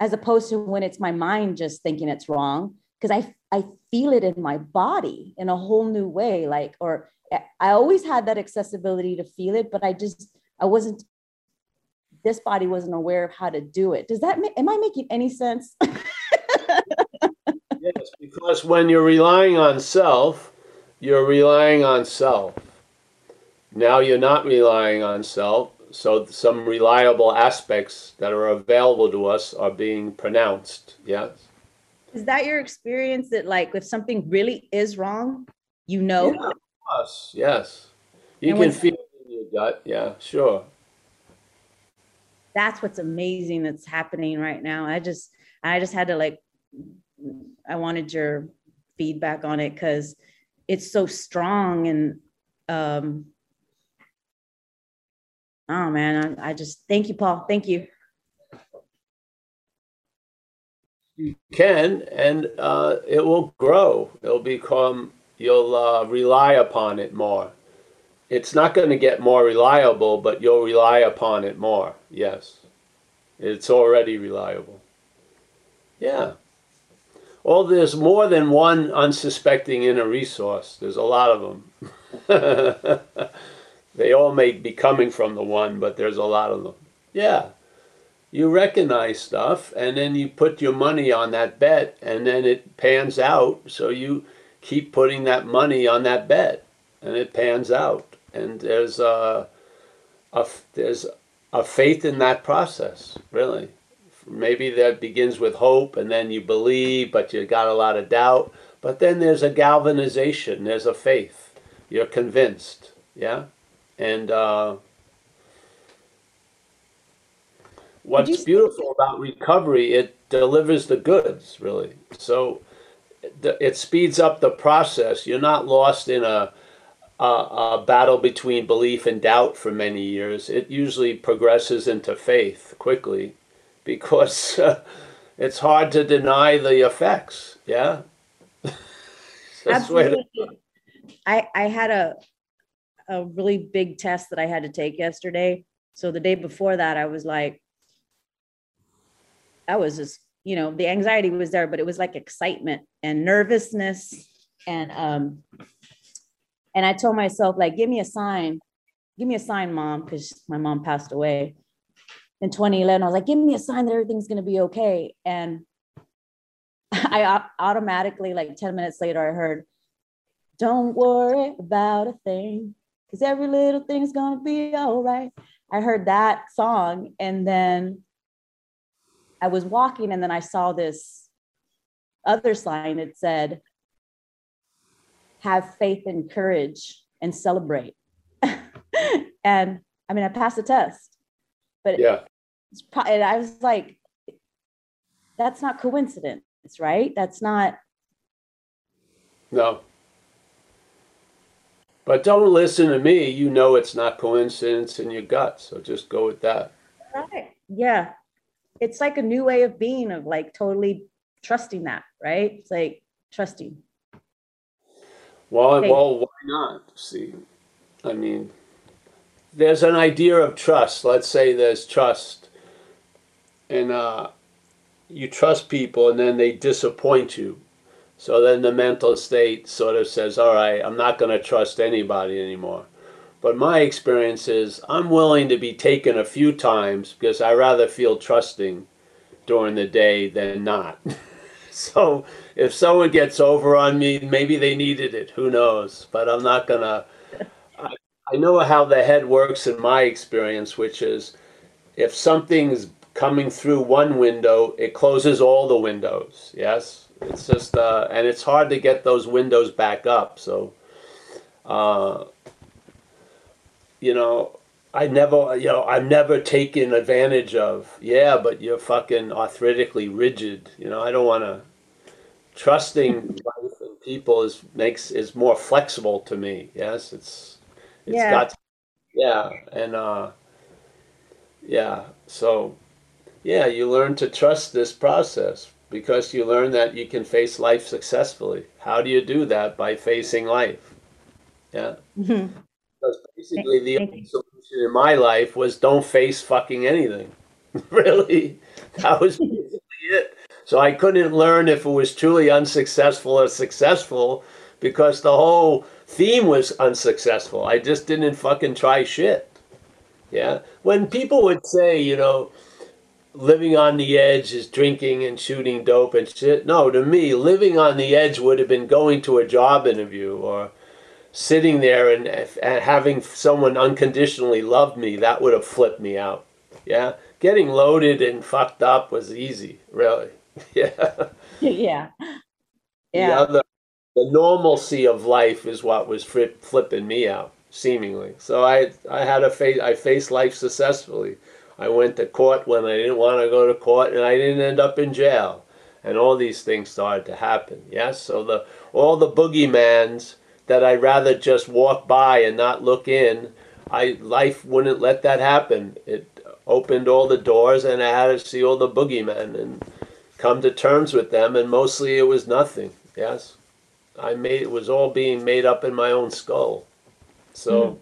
as opposed to when it's my mind just thinking it's wrong because i i feel it in my body in a whole new way like or I always had that accessibility to feel it, but I just, I wasn't, this body wasn't aware of how to do it. Does that, am I making any sense? yes, because when you're relying on self, you're relying on self. Now you're not relying on self, so some reliable aspects that are available to us are being pronounced. Yes. Is that your experience that, like, if something really is wrong, you know? Yeah course, yes. You and can feel it in your gut. Yeah, sure. That's what's amazing that's happening right now. I just, I just had to like, I wanted your feedback on it because it's so strong and, um, oh man, I, I just thank you, Paul. Thank you. You can, and uh, it will grow. It'll become you'll uh, rely upon it more. It's not going to get more reliable, but you'll rely upon it more. Yes. It's already reliable. Yeah. Well, there's more than one unsuspecting inner resource. There's a lot of them. they all may be coming from the one, but there's a lot of them. Yeah. You recognize stuff, and then you put your money on that bet, and then it pans out. So you keep putting that money on that bet, and it pans out. And there's uh, a, a there's a faith in that process, really. Maybe that begins with hope, and then you believe, but you got a lot of doubt. But then there's a galvanization. There's a faith. You're convinced, yeah. And uh, what's beautiful about recovery, it delivers the goods, really. So it speeds up the process. You're not lost in a, a, a, battle between belief and doubt for many years. It usually progresses into faith quickly, because uh, it's hard to deny the effects. Yeah. Absolutely. I, I had a, a really big test that I had to take yesterday. So the day before that, I was like, I was just, you know, the anxiety was there, but it was like excitement and nervousness. And um, and I told myself, like, give me a sign, give me a sign, mom, because my mom passed away in 2011. I was like, give me a sign that everything's gonna be okay. And I automatically, like 10 minutes later, I heard, don't worry about a thing, because every little thing's gonna be all right. I heard that song and then I was walking and then I saw this other sign that said, have faith and courage and celebrate. and I mean, I passed the test, but yeah, and I was like, that's not coincidence, right? That's not. No. But don't listen to me. You know it's not coincidence in your gut. So just go with that. Right. Yeah. It's like a new way of being, of like totally trusting that, right? It's like trusting. Well, okay. well, why not? See, I mean, there's an idea of trust. Let's say there's trust, and uh, you trust people, and then they disappoint you. So then the mental state sort of says, all right, I'm not going to trust anybody anymore. But my experience is I'm willing to be taken a few times because I rather feel trusting during the day than not. so if someone gets over on me, maybe they needed it. Who knows? But I'm not going to. I know how the head works in my experience, which is if something's coming through one window, it closes all the windows. Yes? It's just, uh, and it's hard to get those windows back up. So, uh, you know, I never, you know, I've never taken advantage of. Yeah, but you're fucking arthritically rigid. You know, I don't want to. Trusting life and people is makes is more flexible to me. Yes, it's it's yeah. got, yeah, and uh, yeah. So, yeah, you learn to trust this process because you learn that you can face life successfully. How do you do that? By facing life. Yeah. Mm-hmm. Because basically the only solution in my life was don't face fucking anything. really. That was basically it. So I couldn't learn if it was truly unsuccessful or successful because the whole theme was unsuccessful. I just didn't fucking try shit. Yeah. When people would say, you know, living on the edge is drinking and shooting dope and shit. No, to me, living on the edge would have been going to a job interview or sitting there and, and having someone unconditionally love me. That would have flipped me out. Yeah. Getting loaded and fucked up was easy, really. yeah. Yeah. Yeah. The, other, the normalcy of life is what was flipping me out, seemingly. So I, I had a face, I faced life successfully I went to court when I didn't want to go to court, and I didn't end up in jail. And all these things started to happen. Yes, so the all the boogeymans that I'd rather just walk by and not look in, I life wouldn't let that happen. It opened all the doors, and I had to see all the boogeymen and come to terms with them. And mostly it was nothing. Yes, I made it was all being made up in my own skull. So,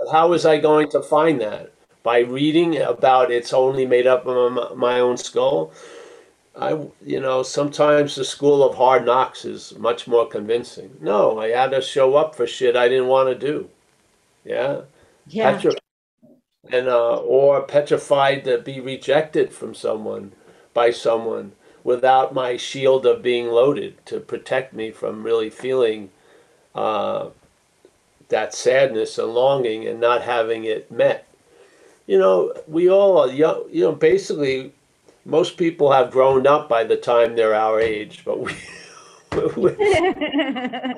mm. how was I going to find that? By reading about it's only made up of my own skull. I, you know, sometimes the school of hard knocks is much more convincing. No, I had to show up for shit I didn't want to do. Yeah. Yeah. Petri- and uh, or petrified to be rejected from someone by someone without my shield of being loaded to protect me from really feeling uh, that sadness and longing and not having it met you know, we all are young, you know, basically most people have grown up by the time they're our age, but we,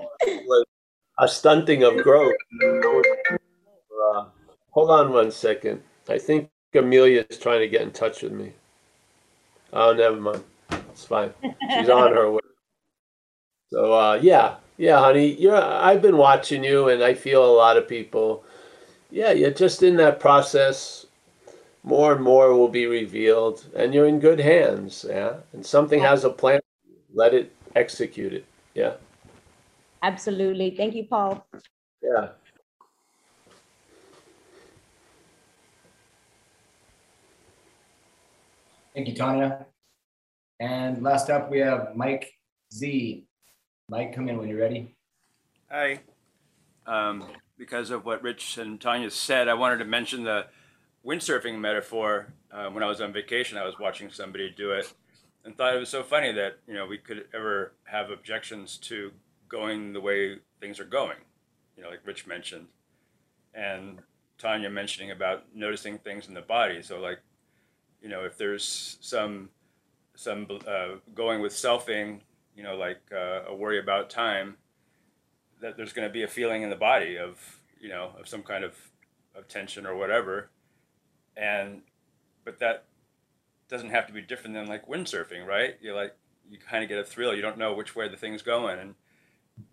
a stunting of growth. Uh, hold on one second. I think Amelia is trying to get in touch with me. Oh, never mind. It's fine. She's on her way. So uh, yeah, yeah, honey, you're. I've been watching you, and I feel a lot of people. Yeah, you're just in that process more and more will be revealed, and you're in good hands. Yeah, and something has a plan. Let it execute it. Yeah. Absolutely. Thank you, Paul. Yeah. Thank you, Tanya. And last up, we have Mike Z. Mike, come in when you're ready. Hi. Um, because of what Rich and Tanya said, I wanted to mention the windsurfing metaphor. Uh, when I was on vacation, I was watching somebody do it and thought it was so funny that you know we could ever have objections to going the way things are going. You know, like Rich mentioned, and Tanya mentioning about noticing things in the body. So like, you know, if there's some some uh, going with selfing, you know, like uh, a worry about time, that there's going to be a feeling in the body of you know of some kind of, of tension or whatever, and but that doesn't have to be different than like windsurfing, right? You like you kind of get a thrill. You don't know which way the thing's going, and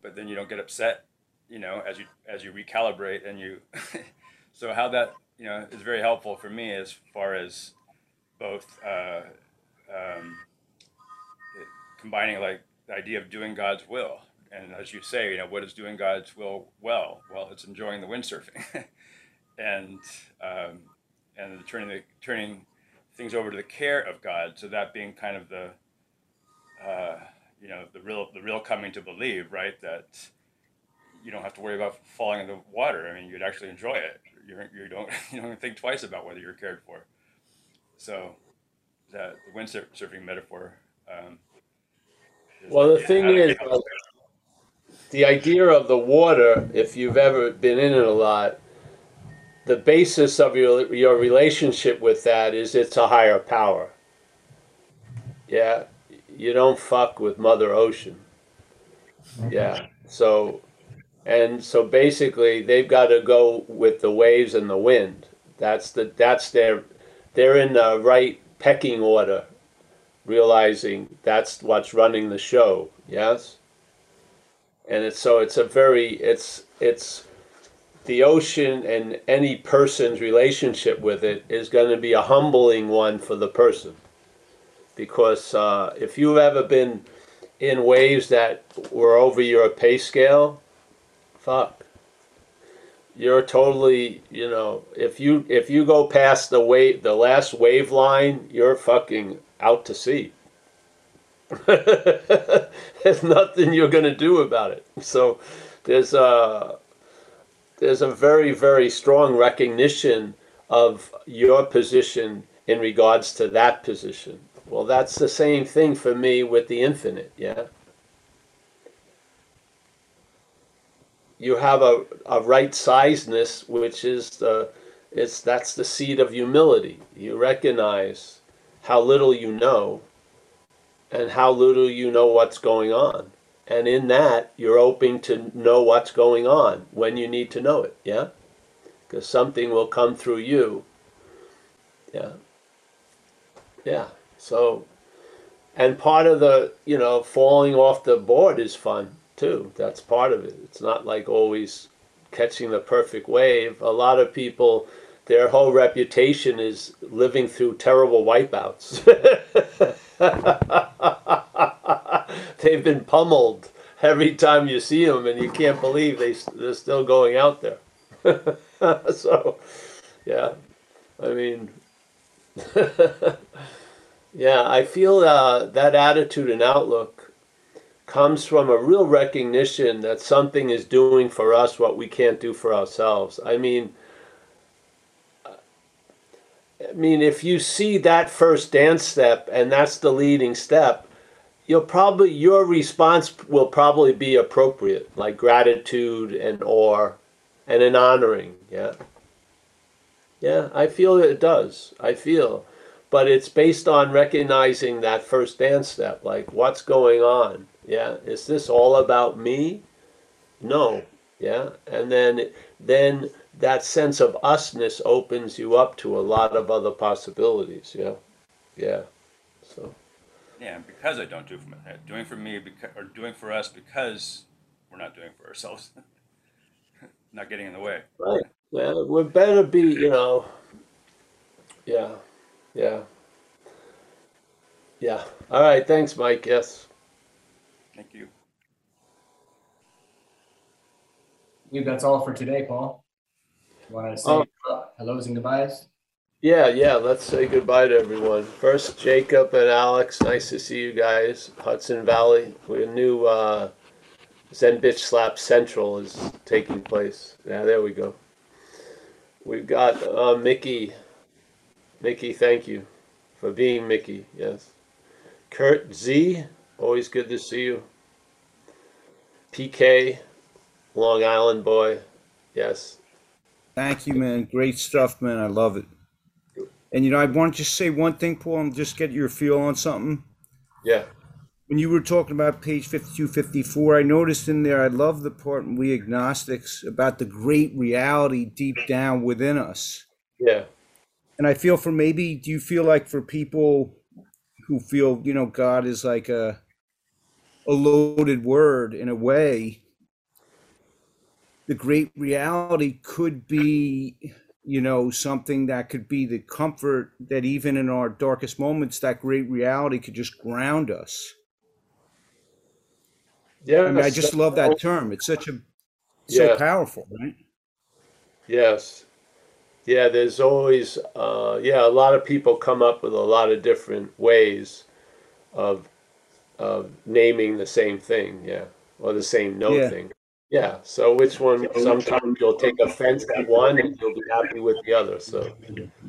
but then you don't get upset, you know, as you as you recalibrate and you. so how that you know is very helpful for me as far as both uh, um, it, combining like the idea of doing God's will, and as you say, you know, what is doing God's will well? Well, it's enjoying the windsurfing, and um, and turning the turning things over to the care of God. So that being kind of the uh, you know the real the real coming to believe, right? That you don't have to worry about falling in the water. I mean, you'd actually enjoy it. You're, you don't you don't think twice about whether you're cared for. So that the windsurfing metaphor. Um, well, the thing is, uh, the idea of the water, if you've ever been in it a lot, the basis of your your relationship with that is it's a higher power. Yeah, you don't fuck with Mother Ocean. Yeah. So, and so basically, they've got to go with the waves and the wind. That's the that's their they're in the right pecking order, realizing that's what's running the show. Yes. And it's so it's a very it's it's the ocean and any person's relationship with it is going to be a humbling one for the person because uh, if you've ever been in waves that were over your pay scale, fuck. You're totally, you know, if you if you go past the wave, the last wave line, you're fucking out to sea. there's nothing you're to do about it. So there's a there's a very very strong recognition of your position in regards to that position well, that's the same thing for me with the infinite, yeah? You have a, a right sizedness, which is the it's that's the seed of humility. You recognize how little you know and how little you know what's going on. And in that, you're hoping to know what's going on when you need to know it, yeah? Because something will come through you. Yeah. Yeah. So, and part of the, you know, falling off the board is fun too. That's part of it. It's not like always catching the perfect wave. A lot of people, their whole reputation is living through terrible wipeouts. They've been pummeled every time you see them, and you can't believe they, they're still going out there. so, yeah, I mean, yeah, I feel uh, that attitude and outlook comes from a real recognition that something is doing for us what we can't do for ourselves. I mean, I mean, if you see that first dance step and that's the leading step, you'll probably your response will probably be appropriate, like gratitude and awe and an honoring. Yeah. Yeah, I feel it does. I feel but it's based on recognizing that first dance step like what's going on yeah is this all about me no yeah and then then that sense of usness opens you up to a lot of other possibilities yeah yeah yeah because i don't do for me doing for me because, or doing for us because we're not doing for ourselves not getting in the way right yeah we better be you know Yeah, yeah, yeah. All right, thanks, Mike. Yes. Thank you. I believe that's all for today, Paul. You want to say Oh. hellos and goodbyes? Yeah, yeah. Let's say goodbye to everyone. First, Jacob and Alex. Nice to see you guys. Hudson Valley. We a new uh, Zen Bitch Slap Central is taking place. Yeah, there we go. We've got uh, Mickey. Mickey, thank you for being Mickey. Yes. Kurt Z. Always good to see you. PK, Long Island boy. Yes. Thank you, man. Great stuff, man. I love it. And you know, I want to just say one thing, Paul, and just get your feel on something. Yeah. When you were talking about page 52, 54, I noticed in there, I love the part in We Agnostics about the great reality deep down within us. Yeah. And I feel for maybe, do you feel like for people who feel, you know, God is like a, a loaded word in a way, the great reality could be you know something that could be the comfort that even in our darkest moments that great reality could just ground us Yeah. i mean i just love that term it's such a so Yeah. powerful right Yes. Yeah, there's always, uh, yeah, a lot of people come up with a lot of different ways of, of naming the same thing, yeah, or the same no Yeah. thing. Yeah, so which one, sometimes you'll take offense at one and you'll be happy with the other, so,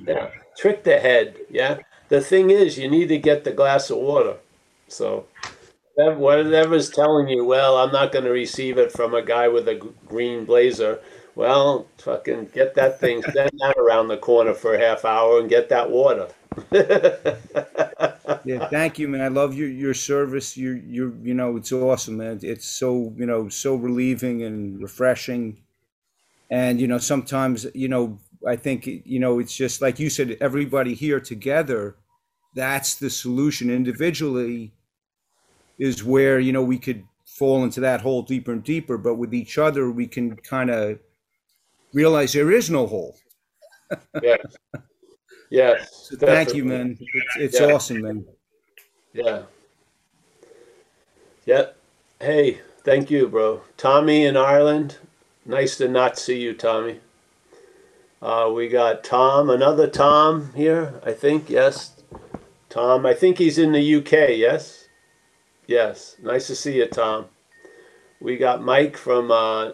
yeah. Trick the head, yeah. The thing is, you need to get the glass of water, so. Whatever's telling you, well, I'm not gonna receive it from a guy with a green blazer, well, fucking get that thing, send that around the corner for a half hour and get that water. yeah thank you man. I love your your service. You you you know it's awesome man. It's so you know so relieving and refreshing. And you know sometimes you know i think you know it's just like you said everybody here together that's the solution. Individually is where you know we could fall into that hole deeper and deeper but with each other we can kind of realize there is no hole. Yes. Yes. so thank you man it's, it's Yeah. awesome man Yeah. Yep. Hey, thank you, bro. Tommy in Ireland. Nice to not see you, Tommy. Uh, we got Tom, another Tom here, I think. Yes. Tom, I think he's in the UK. Yes. Yes. Nice to see you, Tom. We got Mike from uh,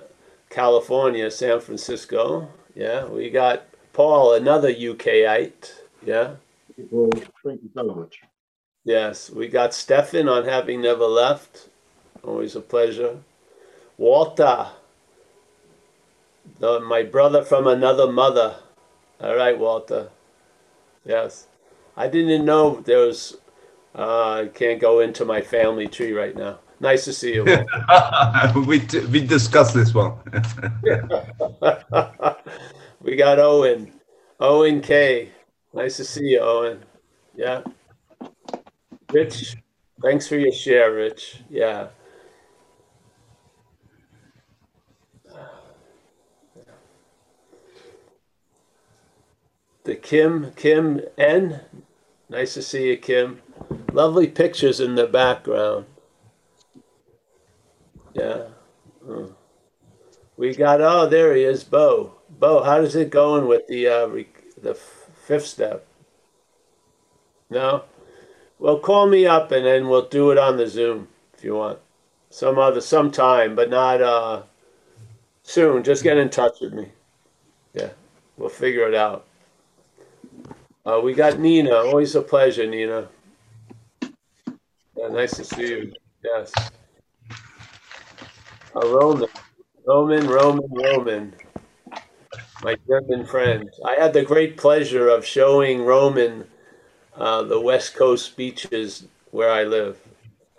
California, San Francisco. Yeah. We got Paul, another UKite. Yeah. Well, thank you so much. Yes, we got Stefan on having never left. Always a pleasure. Walter, the, my brother from another mother. All right, Walter. Yes, I didn't know there was. Uh, I can't go into my family tree right now. Nice to see you. We t- we discussed this one. we got Owen, Owen K. Nice to see you, Owen. Yeah. Rich, thanks for your share, Rich. Yeah. The Kim, Kim N. Nice to see you, Kim. Lovely pictures in the background. Yeah. Hmm. We got, oh, there he is, Bo. Bo, how does it going with the uh, the fifth step? No? Well, call me up and then we'll do it on the Zoom if you want. Some other sometime, but not uh soon. Just get in touch with me. Yeah, we'll figure it out. Uh, we got Nina. Always a pleasure, Nina. Yeah, nice to see you. Yes. Uh, Roman, Roman, Roman, Roman. My German friend. I had the great pleasure of showing Roman uh, the West Coast beaches where I live.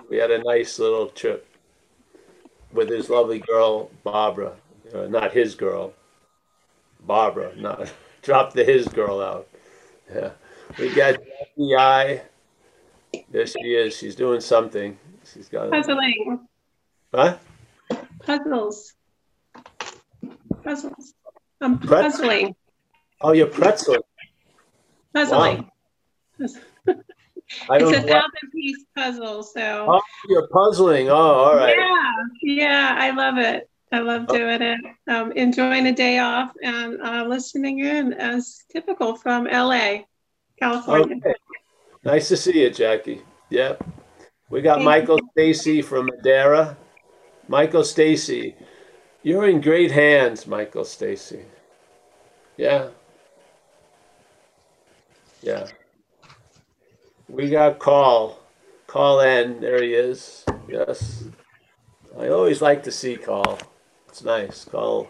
We had a nice little trip with his lovely girl, Barbara. Uh, not his girl, Barbara. Not drop the his girl out. Yeah, we got Jackie I. There she is. She's doing something. She's got. Puzzling. Huh? Puzzles. Puzzles. I'm puzzling. Oh, you're pretzel. puzzling. I It's a thousand piece puzzle, so. Oh, you're puzzling. Oh, all right. Yeah, yeah, I love it. I love doing it. Um, enjoying a day off and uh, listening in as typical from LA, California. Okay. Nice to see you, Jackie. Yep. We got Thank Michael Stacy from Madeira. Michael Stacy, you're in great hands, Michael Stacy. Yeah. Yeah. We got Cal. Cal N. There he is. Yes. I always like to see Cal. It's nice. Cal.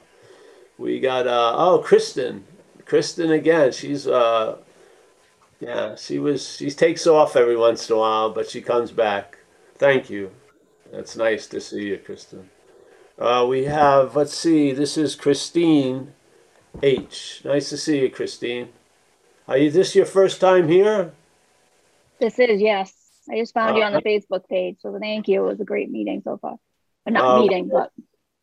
We got uh oh Kristen. Kristen again. She's uh yeah, she was she takes off every once in a while, but she comes back. Thank you. That's nice to see you, Kristen. Uh, we have let's see, this is Christine H. Nice to see you, Christine. Are you this your first time here? This is, yes. I just found you on the Uh, Facebook page, so thank you. It was a great meeting so far. Or not Uh, meeting, but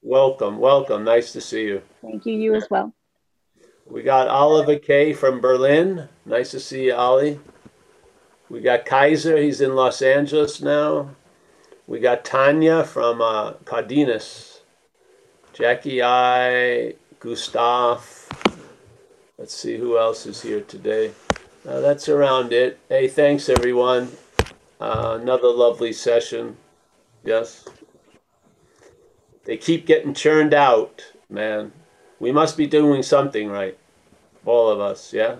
Welcome, welcome. Nice to see you. thank you, you as well. We got Oliver K from Berlin. Nice to see you, Ollie. We got Kaiser. He's in Los Angeles now. We got Tanya from uh, Cardenas. Jackie I. Gustav. Let's see who else is here today. Uh, that's around it. Hey, thanks everyone. Uh, another lovely session. Yes. They keep getting churned out, man. We must be doing something right. All of us, yeah?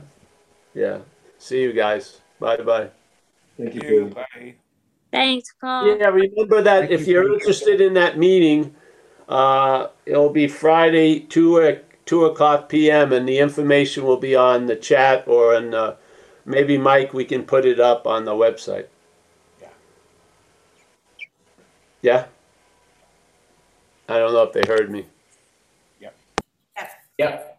Yeah. See you guys. Bye bye. Thank you, Thank you. Bye. Thanks, Paul. Yeah, remember that Thank if you, you're interested in that meeting, uh, it'll be Friday, 2, o- 2 o'clock p.m., and the information will be on the chat or on uh, maybe Mike, we can put it up on the website. Yeah. Yeah? I don't know if they heard me. Yep.